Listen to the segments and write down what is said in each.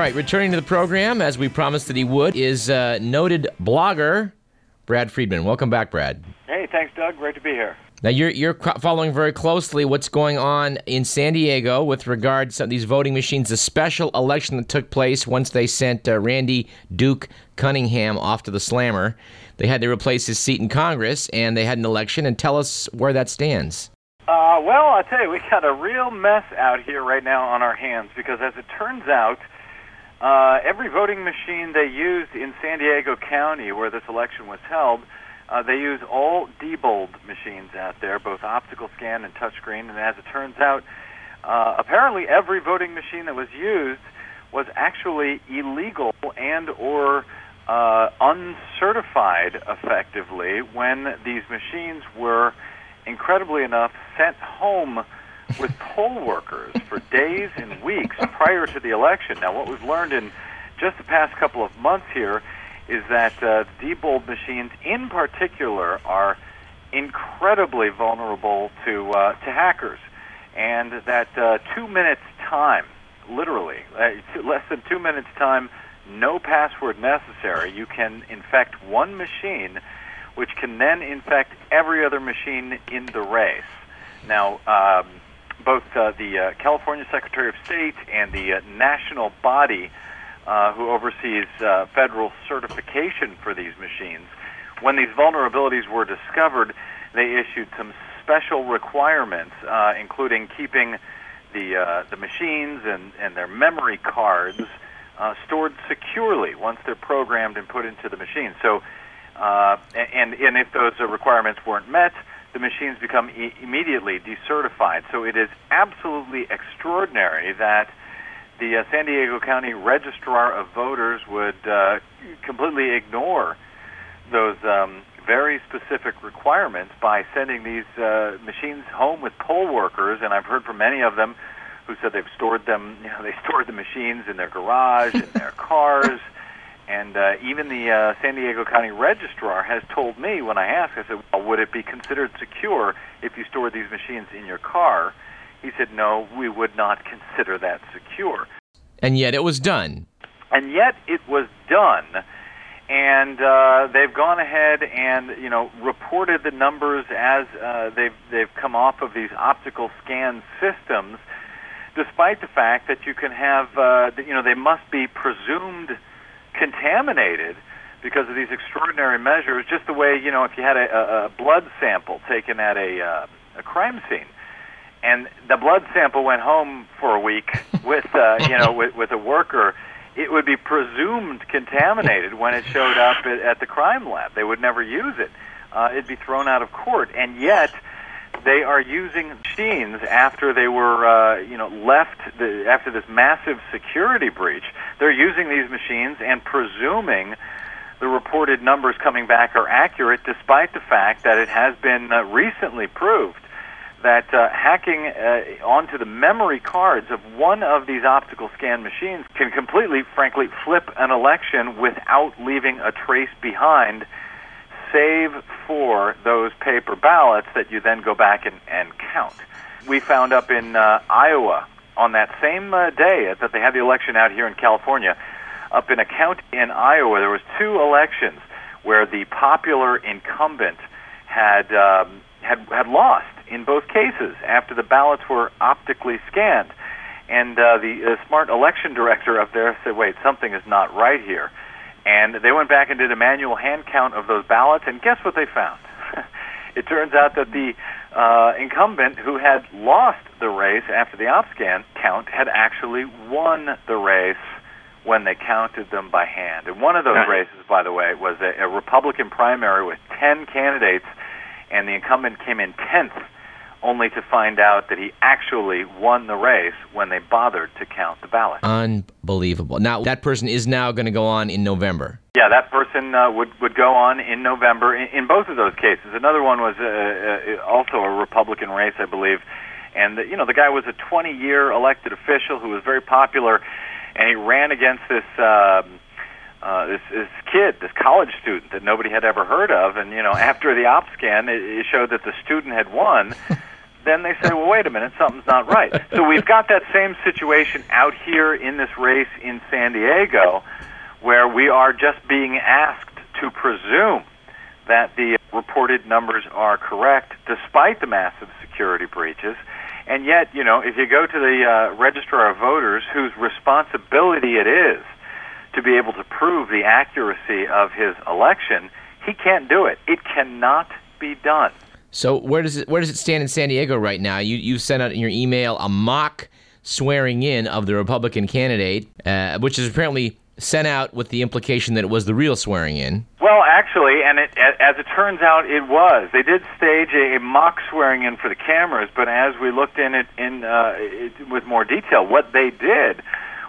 All right, returning to the program, as we promised that he would, is uh, noted blogger Brad Friedman. Welcome back, Brad. Hey, thanks, Doug. Great to be here. Now, you're, you're following very closely what's going on in San Diego with regard to these voting machines, the special election that took place once they sent uh, Randy Duke Cunningham off to the slammer. They had to replace his seat in Congress, and they had an election. And tell us where that stands. Uh, well, I tell you, we got a real mess out here right now on our hands because, as it turns out, uh, every voting machine they used in San Diego County, where this election was held, uh, they use all Diebold machines out there, both optical scan and touchscreen. And as it turns out, uh, apparently every voting machine that was used was actually illegal and or uh, uncertified, effectively, when these machines were incredibly enough sent home with poll workers for days and weeks prior to the election. Now, what we've learned in just the past couple of months here is that uh, Diebold machines, in particular, are incredibly vulnerable to uh, to hackers, and that uh, two minutes time, literally uh, less than two minutes time, no password necessary, you can infect one machine, which can then infect every other machine in the race. Now. Um, both uh, the uh, California Secretary of State and the uh, national body uh, who oversees uh, federal certification for these machines, when these vulnerabilities were discovered, they issued some special requirements, uh, including keeping the uh, the machines and, and their memory cards uh, stored securely once they're programmed and put into the machine. So, uh, and and if those requirements weren't met, the machines become e- immediately decertified. So it is absolutely extraordinary that the uh, San Diego County Registrar of Voters would uh, completely ignore those um, very specific requirements by sending these uh, machines home with poll workers. And I've heard from many of them who said they've stored them. You know, they stored the machines in their garage, in their cars. And uh, even the uh, San Diego County Registrar has told me when I asked, I said, well, would it be considered secure if you stored these machines in your car? He said, no, we would not consider that secure. And yet it was done. And yet it was done. And uh, they've gone ahead and you know reported the numbers as uh, they've they've come off of these optical scan systems, despite the fact that you can have uh, you know they must be presumed contaminated because of these extraordinary measures. Just the way you know, if you had a, a blood sample taken at a uh, a crime scene, and the blood sample went home for a week with uh, you know with, with a worker, it would be presumed contaminated when it showed up at, at the crime lab. They would never use it. Uh, it'd be thrown out of court, and yet they are using machines after they were, uh, you know, left the, after this massive security breach. They're using these machines and presuming the reported numbers coming back are accurate, despite the fact that it has been uh, recently proved that uh, hacking uh, onto the memory cards of one of these optical scan machines can completely, frankly, flip an election without leaving a trace behind save for those paper ballots that you then go back and, and count. We found up in uh, Iowa on that same uh, day that they had the election out here in California, up in a county in Iowa, there was two elections where the popular incumbent had um, had had lost in both cases after the ballots were optically scanned. And uh, the uh, smart election director up there said, "Wait, something is not right here." And they went back and did a manual hand count of those ballots, and guess what they found? it turns out that the uh, incumbent who had lost the race after the op scan count had actually won the race when they counted them by hand. And one of those races, by the way, was a, a Republican primary with 10 candidates, and the incumbent came in 10th only to find out that he actually won the race when they bothered to count the ballots. Unbelievable. Now, that person is now going to go on in November. Yeah, that person uh, would would go on in November in, in both of those cases. Another one was uh, uh, also a Republican race, I believe, and you know the guy was a 20-year elected official who was very popular, and he ran against this. Uh, uh, this, this kid, this college student that nobody had ever heard of, and you know, after the op scan, it, it showed that the student had won, then they say, well, wait a minute, something's not right. So we've got that same situation out here in this race in San Diego where we are just being asked to presume that the reported numbers are correct despite the massive security breaches. And yet, you know, if you go to the uh, registrar of voters whose responsibility it is to be able to prove the accuracy of his election, he can't do it. It cannot be done. So where does it where does it stand in San Diego right now? You you sent out in your email a mock swearing in of the Republican candidate, uh, which is apparently sent out with the implication that it was the real swearing in. Well, actually, and it, as it turns out, it was. They did stage a, mock swearing in for the cameras, but as we looked in it in uh, it, with more detail, what they did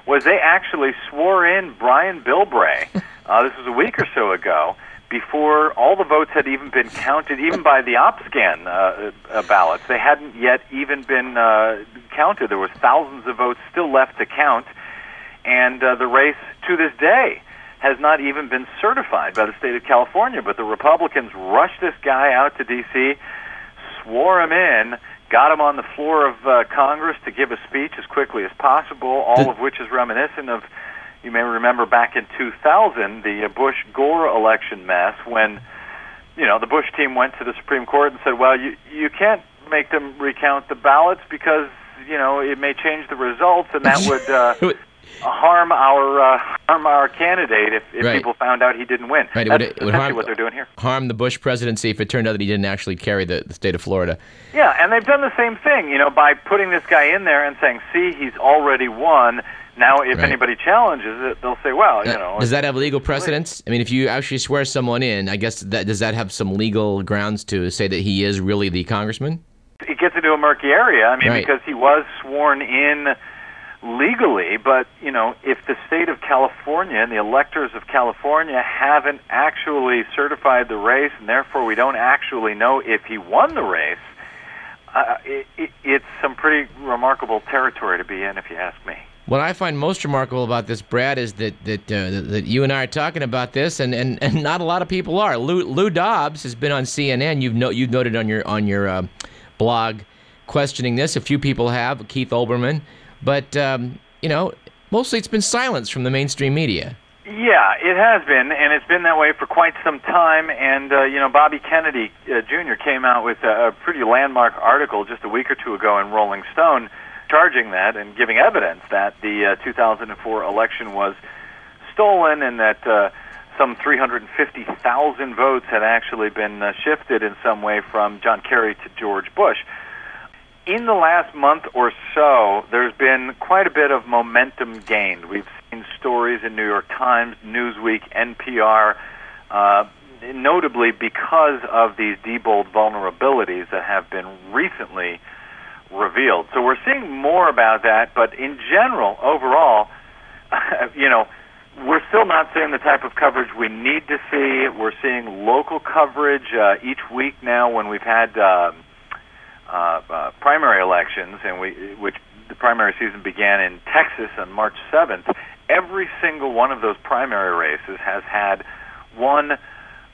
was they actually swore in Brian Bilbray. Uh, this was a week or so ago before all the votes had even been counted, even by the OpScan uh, uh, ballots. They hadn't yet even been uh, counted. There was thousands of votes still left to count, and uh, the race to this day has not even been certified by the state of California. But the Republicans rushed this guy out to D.C., swore him in, got him on the floor of uh, Congress to give a speech as quickly as possible, all of which is reminiscent of you may remember back in 2000, the uh, Bush Gore election mess when, you know, the Bush team went to the Supreme Court and said, well, you, you can't make them recount the ballots because, you know, it may change the results and that would. Uh, harm our uh, harm our candidate if, if right. people found out he didn't win. Right. That's it would, it would harm, what they're doing here. Harm the Bush presidency if it turned out that he didn't actually carry the, the state of Florida. Yeah, and they've done the same thing, you know, by putting this guy in there and saying, "See, he's already won." Now, if right. anybody challenges it, they'll say, "Well, you know." Does that have legal precedence? I mean, if you actually swear someone in, I guess that does that have some legal grounds to say that he is really the congressman? It gets into a murky area. I mean, right. because he was sworn in legally, but you know, if the state of California and the electors of California haven't actually certified the race, and therefore we don't actually know if he won the race, uh, it, it, it's some pretty remarkable territory to be in, if you ask me. What I find most remarkable about this, Brad, is that that uh, that you and I are talking about this, and, and, and not a lot of people are. Lou, Lou Dobbs has been on CNN. You've no, you've noted on your on your uh, blog questioning this. A few people have. Keith Olbermann. But, um, you know, mostly it's been silence from the mainstream media. Yeah, it has been, and it's been that way for quite some time. And uh, you know, Bobby Kennedy uh, Jr. came out with a, a pretty landmark article just a week or two ago in Rolling Stone, charging that and giving evidence that the uh, 2004 election was stolen and that uh, some 350,000 votes had actually been uh, shifted in some way from John Kerry to George Bush in the last month or so, there's been quite a bit of momentum gained. We've seen stories in New York Times, Newsweek, NPR, uh, notably because of these Diebold vulnerabilities that have been recently revealed. So we're seeing more about that, but in general, overall, you know, we're still not seeing the type of coverage we need to see. We're seeing local coverage uh, each week now when we've had. Uh, uh, uh, primary elections, and we, which the primary season began in Texas on March 7th, every single one of those primary races has had one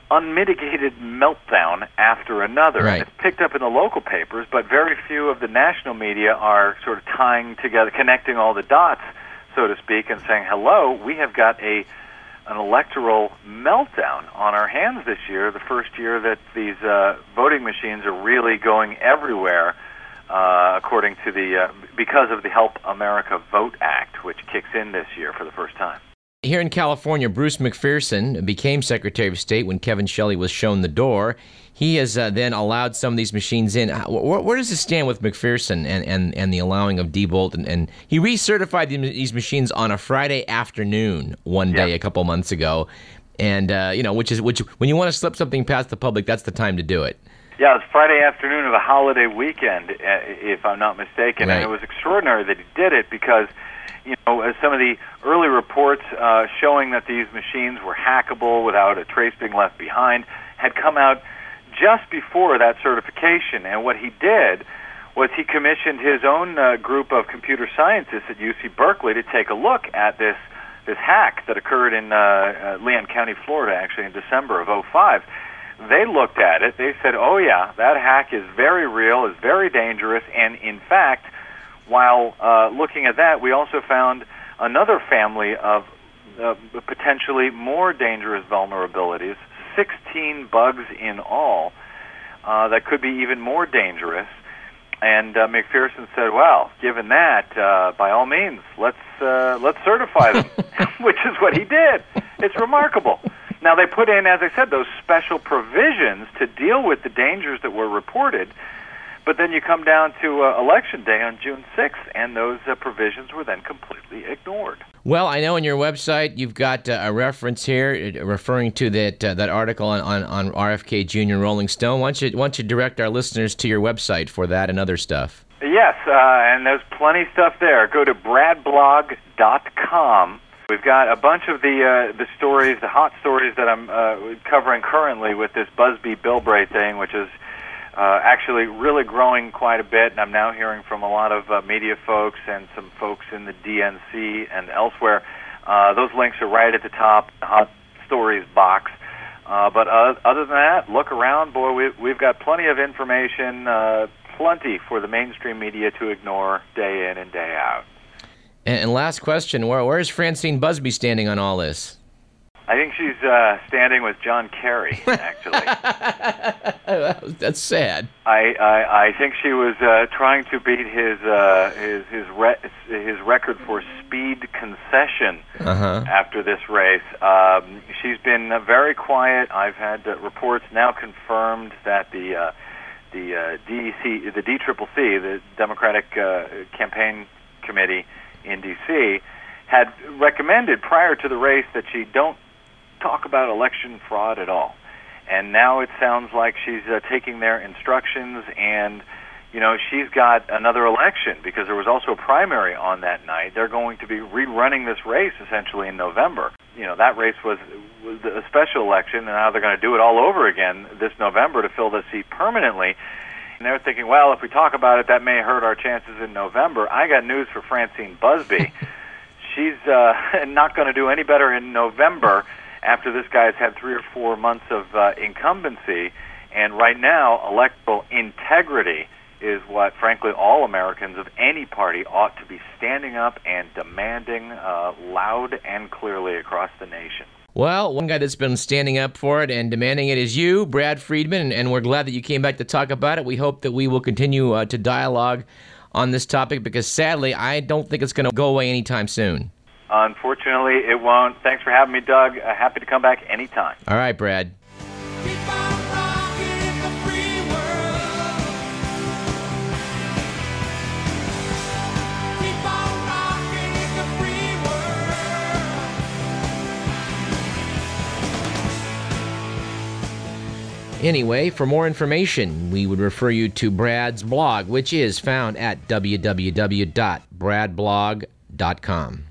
unmitigated meltdown after another. Right. It's picked up in the local papers, but very few of the national media are sort of tying together, connecting all the dots, so to speak, and saying, hello, we have got a an electoral meltdown on our hands this year, the first year that these uh, voting machines are really going everywhere, uh, according to the uh, because of the Help America Vote Act, which kicks in this year for the first time. Here in California, Bruce McPherson became Secretary of State when Kevin Shelley was shown the door. He has uh, then allowed some of these machines in. Where, where, does it stand with McPherson and, and, and the allowing of Diebold? And, and he recertified these machines on a Friday afternoon one day a couple months ago. And, uh, you know, which is which when you want to slip something past the public, that's the time to do it. Yeah, it was Friday afternoon of a holiday weekend, uh, if I'm not mistaken. Right. And it was extraordinary that he did it because – you know, as some of the early reports uh, showing that these machines were hackable without a trace being left behind had come out just before that certification. And what he did was he commissioned his own uh, group of computer scientists at UC Berkeley to take a look at this this hack that occurred in uh, uh, Leon County, Florida, actually in December of '05. They looked at it. They said, "Oh yeah, that hack is very real, is very dangerous." And in fact, while uh, looking at that, we also found another family of uh, potentially more dangerous vulnerabilities. 16 bugs in all uh, that could be even more dangerous. And uh, McPherson said, "Well, given that, uh, by all means, let's uh, let's certify them," which is what he did. It's remarkable. Now they put in, as I said, those special provisions to deal with the dangers that were reported. But then you come down to uh, election day on June 6th, and those uh, provisions were then completely ignored. Well, I know on your website you've got uh, a reference here referring to that uh, that article on, on, on RFK Jr. Rolling Stone. Why don't, you, why don't you direct our listeners to your website for that and other stuff? Yes, uh, and there's plenty of stuff there. Go to bradblog.com. We've got a bunch of the uh, the stories, the hot stories that I'm uh, covering currently with this Busby Bilbray thing, which is uh, actually really growing quite a bit, and I'm now hearing from a lot of uh, media folks and some folks in the DNC and elsewhere. Uh, those links are right at the top, hot stories box. Uh, but uh, other than that, look around, boy. We, we've got plenty of information, uh, plenty for the mainstream media to ignore day in and day out. And, and last question: Where where is Francine Busby standing on all this? I think she's uh, standing with John Kerry, actually. That's sad. I, I I think she was uh, trying to beat his uh, his his re- his record for speed concession Uh-huh. after this race. Um, she's been uh, very quiet. I've had uh, reports now confirmed that the uh, the uh, DEC, the DCCC, the Democratic uh, Campaign Committee in D.C., had recommended prior to the race that she don't talk about election fraud at all. And now it sounds like she's uh, taking their instructions and you know, she's got another election because there was also a primary on that night. They're going to be rerunning this race essentially in November. You know, that race was, was a special election, and now they're going to do it all over again this November to fill the seat permanently. And they're thinking, well, if we talk about it, that may hurt our chances in November. I got news for Francine Busby. She's uh, not going to do any better in November after this guy's had three or four months of uh, incumbency. And right now, electoral integrity is what, frankly, all Americans of any party ought to be standing up and demanding uh, loud and clearly across the nation. Well, one guy that's been standing up for it and demanding it is you, Brad Friedman, and, we're glad that you came back to talk about it. We hope that we will continue uh, to dialogue on this topic because sadly, I don't think it's going to go away anytime soon. Unfortunately, it won't. Thanks for having me, Doug. Uh, happy to come back anytime. All right, Brad. Anyway, for more information, we would refer you to Brad's blog, which is found at www.bradblog.com.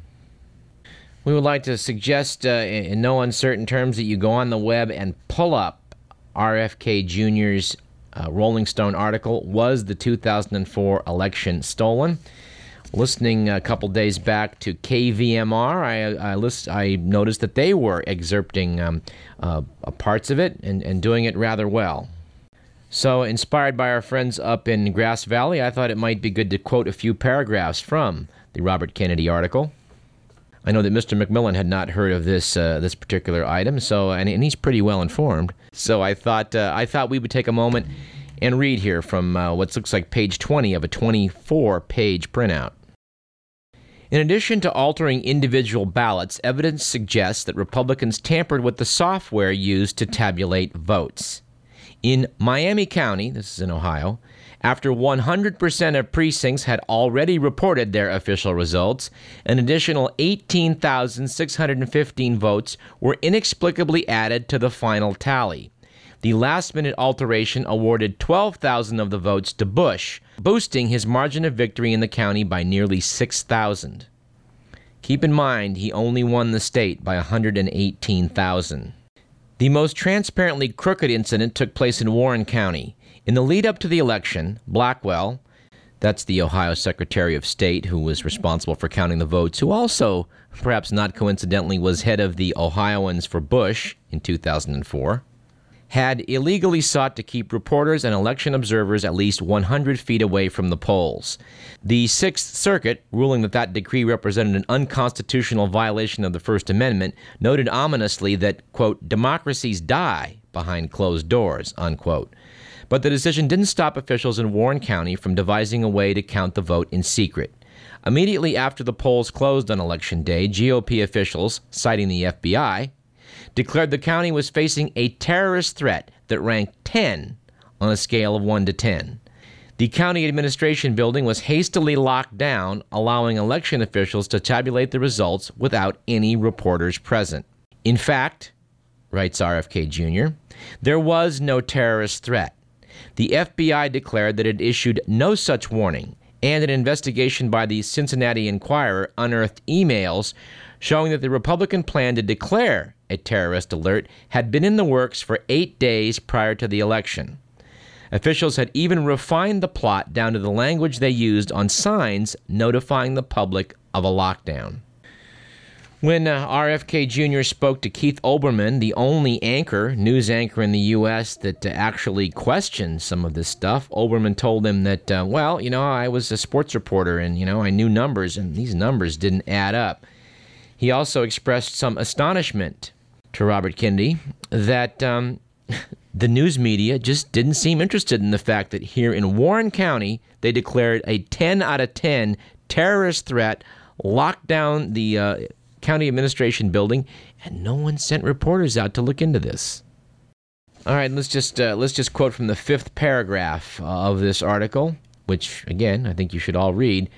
We would like to suggest, uh, in no uncertain terms, that you go on the web and pull up RFK Jr.'s uh, Rolling Stone article Was the 2004 Election Stolen? Listening a couple days back to KVMR, I, I, list, I noticed that they were excerpting um, uh, parts of it and, and doing it rather well. So, inspired by our friends up in Grass Valley, I thought it might be good to quote a few paragraphs from the Robert Kennedy article. I know that Mr. McMillan had not heard of this uh, this particular item, so and, and he's pretty well informed. So I thought uh, I thought we would take a moment and read here from uh, what looks like page 20 of a 24-page printout. In addition to altering individual ballots, evidence suggests that Republicans tampered with the software used to tabulate votes. In Miami County, this is in Ohio, after 100% of precincts had already reported their official results, an additional 18,615 votes were inexplicably added to the final tally. The last minute alteration awarded 12,000 of the votes to Bush, boosting his margin of victory in the county by nearly 6,000. Keep in mind, he only won the state by 118,000. The most transparently crooked incident took place in Warren County. In the lead up to the election, Blackwell, that's the Ohio Secretary of State who was responsible for counting the votes, who also, perhaps not coincidentally, was head of the Ohioans for Bush in 2004, had illegally sought to keep reporters and election observers at least 100 feet away from the polls. The Sixth Circuit, ruling that that decree represented an unconstitutional violation of the First Amendment, noted ominously that, quote, democracies die behind closed doors, unquote. But the decision didn't stop officials in Warren County from devising a way to count the vote in secret. Immediately after the polls closed on Election Day, GOP officials, citing the FBI, declared the county was facing a terrorist threat that ranked 10 on a scale of 1 to 10. The county administration building was hastily locked down, allowing election officials to tabulate the results without any reporters present. In fact, writes RFK Jr., there was no terrorist threat. The FBI declared that it issued no such warning, and an investigation by the Cincinnati Enquirer unearthed emails showing that the Republican plan to declare a terrorist alert had been in the works for eight days prior to the election. Officials had even refined the plot down to the language they used on signs notifying the public of a lockdown. When uh, RFK Jr. spoke to Keith Olbermann, the only anchor, news anchor in the U.S., that uh, actually questioned some of this stuff, Olbermann told him that, uh, well, you know, I was a sports reporter and, you know, I knew numbers, and these numbers didn't add up. He also expressed some astonishment to Robert Kennedy that um, the news media just didn't seem interested in the fact that here in Warren County, they declared a 10 out of 10 terrorist threat, locked down the uh, county administration building, and no one sent reporters out to look into this. All right, let's just uh, let's just quote from the fifth paragraph of this article, which again I think you should all read.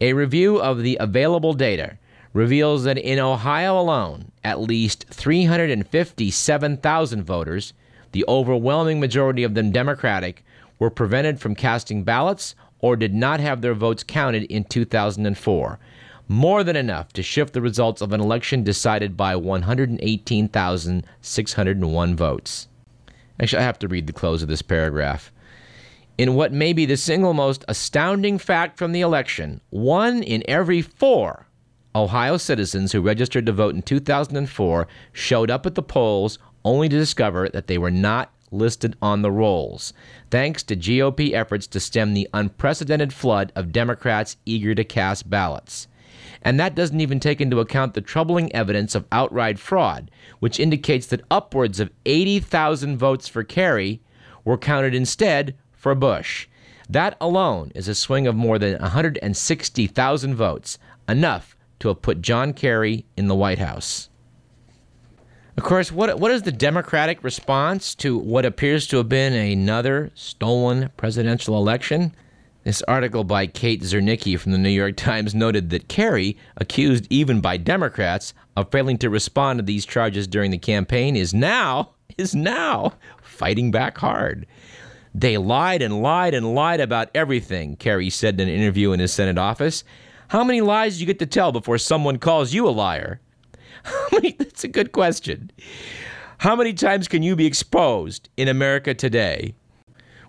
A review of the available data reveals that in Ohio alone, at least 357,000 voters, the overwhelming majority of them Democratic, were prevented from casting ballots or did not have their votes counted in 2004. More than enough to shift the results of an election decided by 118,601 votes. Actually, I have to read the close of this paragraph. In what may be the single most astounding fact from the election, one in every four Ohio citizens who registered to vote in 2004 showed up at the polls only to discover that they were not listed on the rolls, thanks to GOP efforts to stem the unprecedented flood of Democrats eager to cast ballots. And that doesn't even take into account the troubling evidence of outright fraud, which indicates that upwards of 80,000 votes for Kerry were counted instead for Bush. That alone is a swing of more than 160,000 votes, enough to have put John Kerry in the White House. Of course, what, what is the Democratic response to what appears to have been another stolen presidential election? This article by Kate Zernike from the New York Times noted that Kerry, accused even by Democrats of failing to respond to these charges during the campaign, is now is now fighting back hard. They lied and lied and lied about everything, Kerry said in an interview in his Senate office. How many lies do you get to tell before someone calls you a liar? That's a good question. How many times can you be exposed in America today?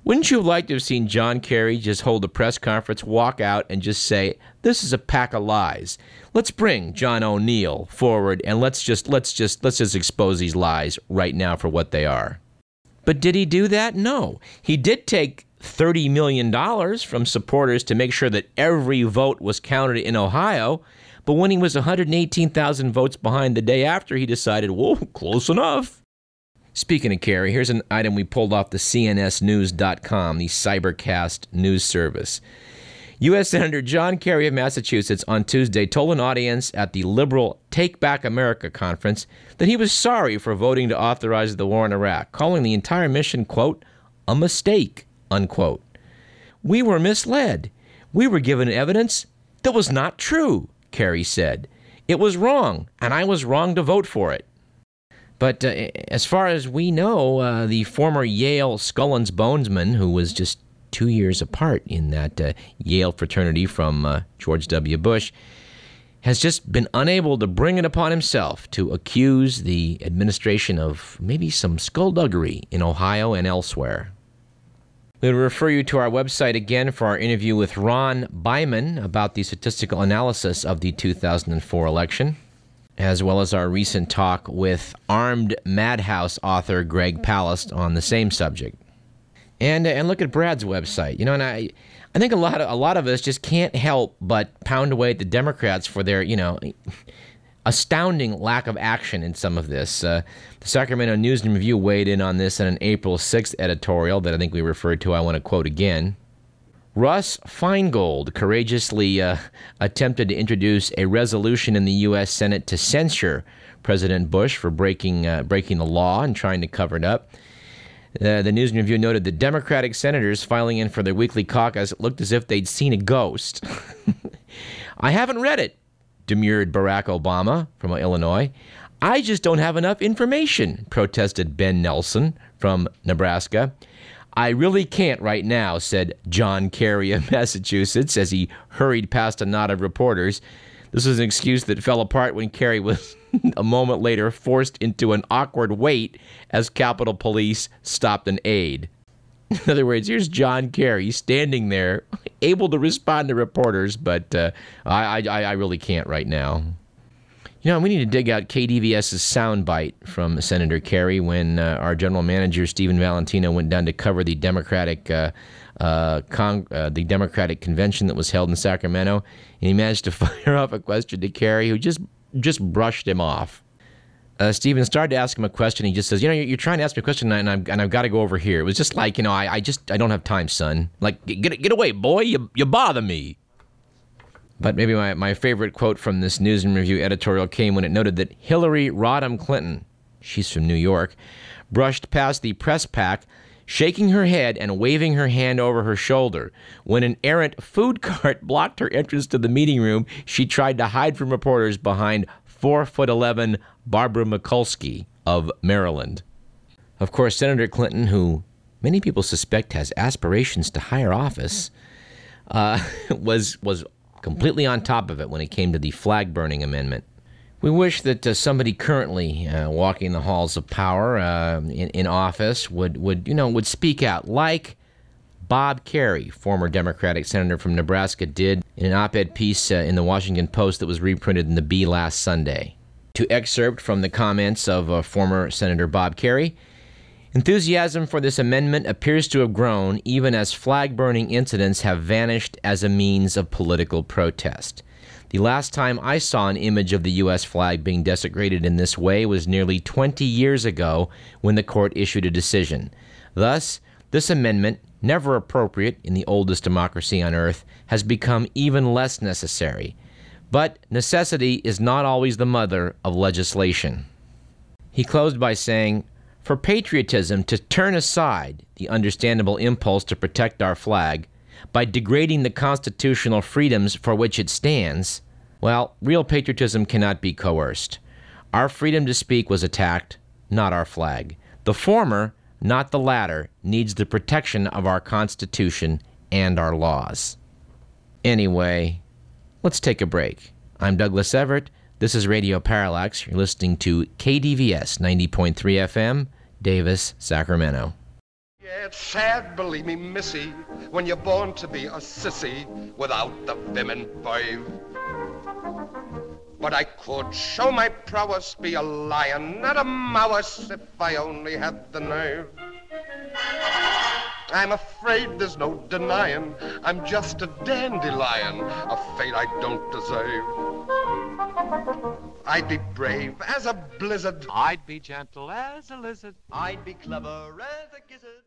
Wouldn't you have liked to have seen John Kerry just hold a press conference, walk out, and just say, "This is a pack of lies. Let's bring John O'Neill forward, and let's just let's just let's just expose these lies right now for what they are." But did he do that? No. He did take $30 million from supporters to make sure that every vote was counted in Ohio. But when he was 118,000 votes behind the day after, he decided, whoa, close enough. Speaking of Kerry, here's an item we pulled off the CNSNews.com, the Cybercast news service. U.S. Senator John Kerry of Massachusetts on Tuesday told an audience at the liberal Take Back America conference that he was sorry for voting to authorize the war in Iraq, calling the entire mission, quote, a mistake, unquote. We were misled. We were given evidence that was not true, Kerry said. It was wrong, and I was wrong to vote for it. But uh, as far as we know, uh, the former Yale Skull and Bonesman, who was just two years apart in that uh, Yale fraternity from uh, George W. Bush, has just been unable to bring it upon himself to accuse the administration of maybe some skullduggery in Ohio and elsewhere. We would refer you to our website again for our interview with Ron Baiman about the statistical analysis of the 2004 election. as well as our recent talk with armed madhouse author Greg Palast on the same subject. And and look at Brad's website. You know, and I I think a lot of a lot of us just can't help but pound away at the Democrats for their, you know, astounding lack of action in some of this. Uh, the Sacramento News and Review weighed in on this in an April 6th editorial that I think we referred to. I want to quote again. Russ Feingold courageously uh, attempted to introduce a resolution in the U.S. Senate to censure President Bush for breaking uh, breaking the law and trying to cover it up. Uh, the News and Review noted that Democratic senators filing in for their weekly caucus looked as if they'd seen a ghost. I haven't read it, demurred Barack Obama from Illinois. I just don't have enough information, protested Ben Nelson from Nebraska. I really can't right now, said John Kerry of Massachusetts as he hurried past a knot of reporters. This was an excuse that fell apart when Kerry was a moment later forced into an awkward wait as Capitol Police stopped an aide. In other words, here's John Kerry standing there, able to respond to reporters, but uh, I, I, I really can't right now. You know, we need to dig out KDVS's soundbite from Senator Kerry when uh, our general manager Stephen Valentino went down to cover the Democratic uh, uh, con- uh, the Democratic convention that was held in Sacramento, and he managed to fire off a question to Kerry, who just just brushed him off. Uh, Stephen started to ask him a question. He just says, "You know, you're, you're trying to ask me a question, and, I'm, and I've got to go over here." It was just like, you know, I, I just I don't have time, son. Like, get get away, boy! You you bother me. But maybe my, my favorite quote from this News and Review editorial came when it noted that Hillary Rodham Clinton, she's from New York, brushed past the press pack, shaking her head and waving her hand over her shoulder. When an errant food cart blocked her entrance to the meeting room, she tried to hide from reporters behind 4 foot 11 Barbara Mikulski of Maryland. Of course, Senator Clinton, who many people suspect has aspirations to higher office, uh, was was completely on top of it when it came to the flag burning amendment. We wish that uh, somebody currently uh, walking the halls of power uh, in, in office would, would, you know, would speak out, like Bob Kerrey, former Democratic senator from Nebraska, did in an op-ed piece uh, in the Washington Post that was reprinted in the Bee last Sunday. To excerpt from the comments of uh, former Senator Bob Kerrey. Enthusiasm for this amendment appears to have grown even as flag burning incidents have vanished as a means of political protest. The last time I saw an image of the U.S. flag being desecrated in this way was nearly 20 years ago when the court issued a decision. Thus, this amendment, never appropriate in the oldest democracy on earth, has become even less necessary. But necessity is not always the mother of legislation. He closed by saying, for patriotism to turn aside the understandable impulse to protect our flag by degrading the constitutional freedoms for which it stands, well, real patriotism cannot be coerced. Our freedom to speak was attacked, not our flag. The former, not the latter, needs the protection of our Constitution and our laws. Anyway, let's take a break. I'm Douglas Everett. This is Radio Parallax. You're listening to KDVS 90.3 FM, Davis, Sacramento. Yeah, it's sad, believe me, missy, when you're born to be a sissy without the vim and five. But I could show my prowess, be a lion, not a mouse, if I only had the nerve. I'm afraid there's no denying I'm just a dandelion, a fate I don't deserve. I'd be brave as a blizzard. I'd be gentle as a lizard. I'd be clever as a gizzard.